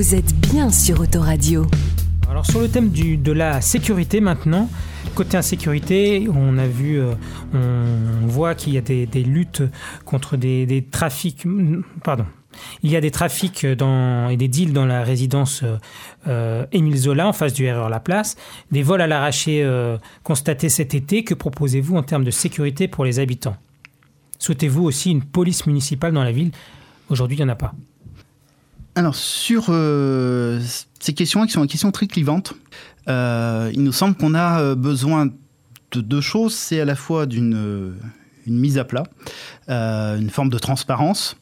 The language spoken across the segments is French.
Vous êtes bien sur Autoradio. Alors sur le thème de la sécurité maintenant, côté insécurité, on a vu, euh, on voit qu'il y a des, luttes contre des, trafics, pardon. Il y a des trafics dans, et des deals dans la résidence euh, Émile Zola en face du RER La Place, des vols à l'arraché euh, constatés cet été. Que proposez-vous en termes de sécurité pour les habitants? Souhaitez-vous aussi une police municipale dans la ville? Aujourd'hui, il n'y en a pas. Alors, sur euh, ces questions qui sont des questions très clivantes, euh, il nous semble qu'on a euh, besoin de deux choses. C'est à la fois d'une une mise à plat, une forme de transparence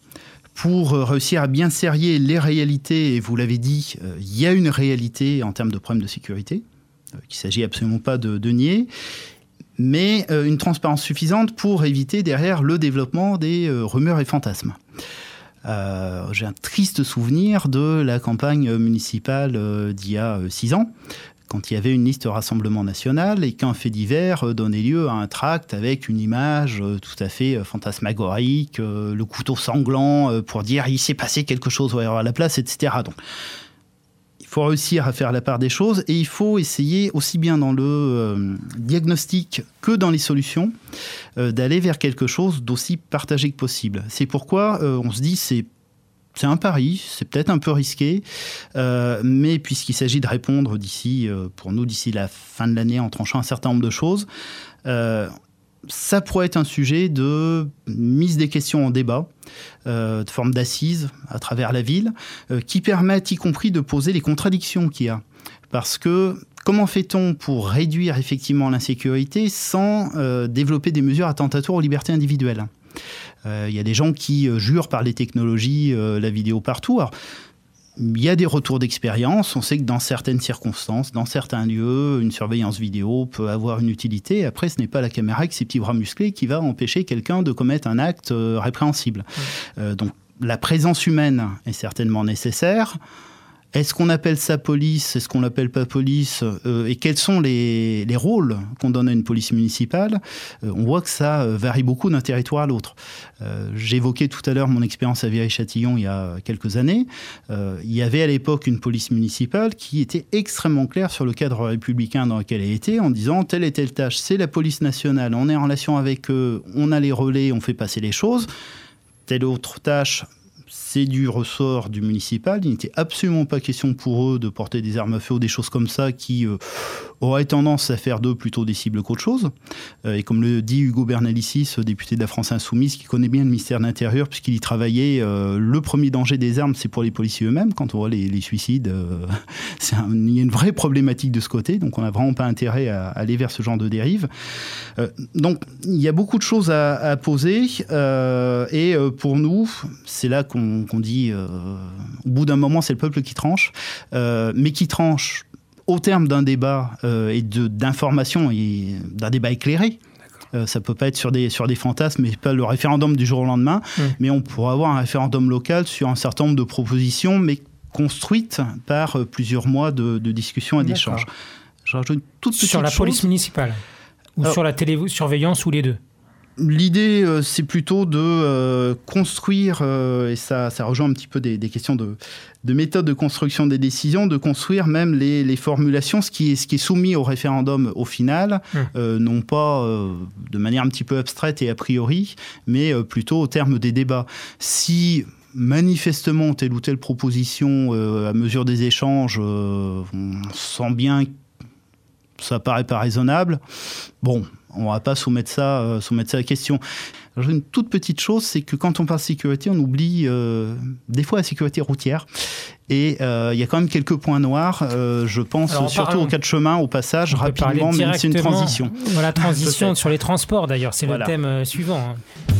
pour réussir à bien serrer les réalités. Et vous l'avez dit, il y a une réalité en termes de problèmes de sécurité, qu'il ne s'agit absolument pas de, de nier mais une transparence suffisante pour éviter derrière le développement des rumeurs et fantasmes. Euh, J'ai un triste souvenir de la campagne municipale euh, d'il y a euh, six ans, quand il y avait une liste Rassemblement National et qu'un fait divers donnait lieu à un tract avec une image tout à fait fantasmagorique, le couteau sanglant pour dire il s'est passé quelque chose à la place, etc. Donc, faut réussir à faire la part des choses et il faut essayer aussi bien dans le euh, diagnostic que dans les solutions euh, d'aller vers quelque chose d'aussi partagé que possible. C'est pourquoi euh, on se dit c'est c'est un pari, c'est peut-être un peu risqué, mais puisqu'il s'agit de répondre d'ici, pour nous, d'ici la fin de l'année, en tranchant un certain nombre de choses, ça pourrait être un sujet de mise des questions en débat, euh, de forme d'assises à travers la ville, euh, qui permettent y compris de poser les contradictions qu'il y a. Parce que comment fait-on pour réduire effectivement l'insécurité sans euh, développer des mesures attentatoires aux libertés individuelles? Il y a des gens qui jurent par les technologies la vidéo partout. Il y a des retours d'expérience. On sait que dans certaines circonstances, dans certains lieux, une surveillance vidéo peut avoir une utilité. Après, ce n'est pas la caméra avec ses petits bras musclés qui va empêcher quelqu'un de commettre un acte euh, répréhensible. Euh, donc, la présence humaine est certainement nécessaire. Est-ce qu'on appelle ça police? Est-ce qu'on l'appelle pas police? Euh, Et quels sont les, les rôles qu'on donne à une police municipale? Euh, On voit que ça euh, varie beaucoup d'un territoire à l'autre. J'évoquais tout à l'heure mon expérience à Viry-Châtillon il y a quelques années. Il y avait à l'époque une police municipale qui était extrêmement claire sur le cadre républicain dans lequel elle était, en disant telle et telle tâche, c'est la police nationale, on est en relation avec eux, on a les relais, on fait passer les choses. Telle autre tâche, c'est du ressort du municipal. Il n'était absolument pas question pour eux de porter des armes à feu ou des choses comme ça qui euh, auraient tendance à faire d'eux plutôt des cibles qu'autre chose. Euh, et comme le dit Hugo Bernalicis, député de la France Insoumise, qui connaît bien le ministère de l'Intérieur puisqu'il y travaillait, euh, le premier danger des armes, c'est pour les policiers eux-mêmes. Quand on voit les, suicides, il y a une vraie problématique de ce côté. Donc on n'a vraiment pas intérêt à aller vers ce genre de dérive. Donc il y a beaucoup de choses à, à poser. et pour nous, c'est là qu'on qu'on dit, euh, au bout d'un moment, c'est le peuple qui tranche, euh, mais qui tranche au terme d'un débat euh, et d'information et d'un débat éclairé. Euh, ça peut pas être sur des, sur des fantasmes, mais pas le référendum du jour au lendemain. Mm. Mais on pourrait avoir un référendum local sur un certain nombre de propositions, mais construites par euh, plusieurs mois de, de discussions et d'échanges. Je rajoute une toute petite Sur la chose. police municipale Ou Alors- sur la télésurveillance ou les deux L'idée, euh, c'est plutôt de euh, construire, euh, et ça, ça rejoint un petit peu des, des questions de, de méthode de construction des décisions, de construire même les, les formulations, ce qui, est, ce qui est soumis au référendum au final, euh, non pas de manière un petit peu abstraite et a priori, mais plutôt au terme des débats. Si manifestement telle ou telle proposition à mesure des échanges, on sent bien ça paraît pas raisonnable, bon, on va pas soumettre ça, euh, soumettre ça à la question. Alors, une toute petite chose, c'est que quand on parle sécurité, on oublie euh, des fois la sécurité routière. Et euh, il y a quand même quelques points noirs. je pense Alors, surtout parlant- aux quatre chemins, au passage, On rapidement, si c'est une transition. Voilà, transition sur les transports d'ailleurs, c'est Voilà. le thème suivant. hein.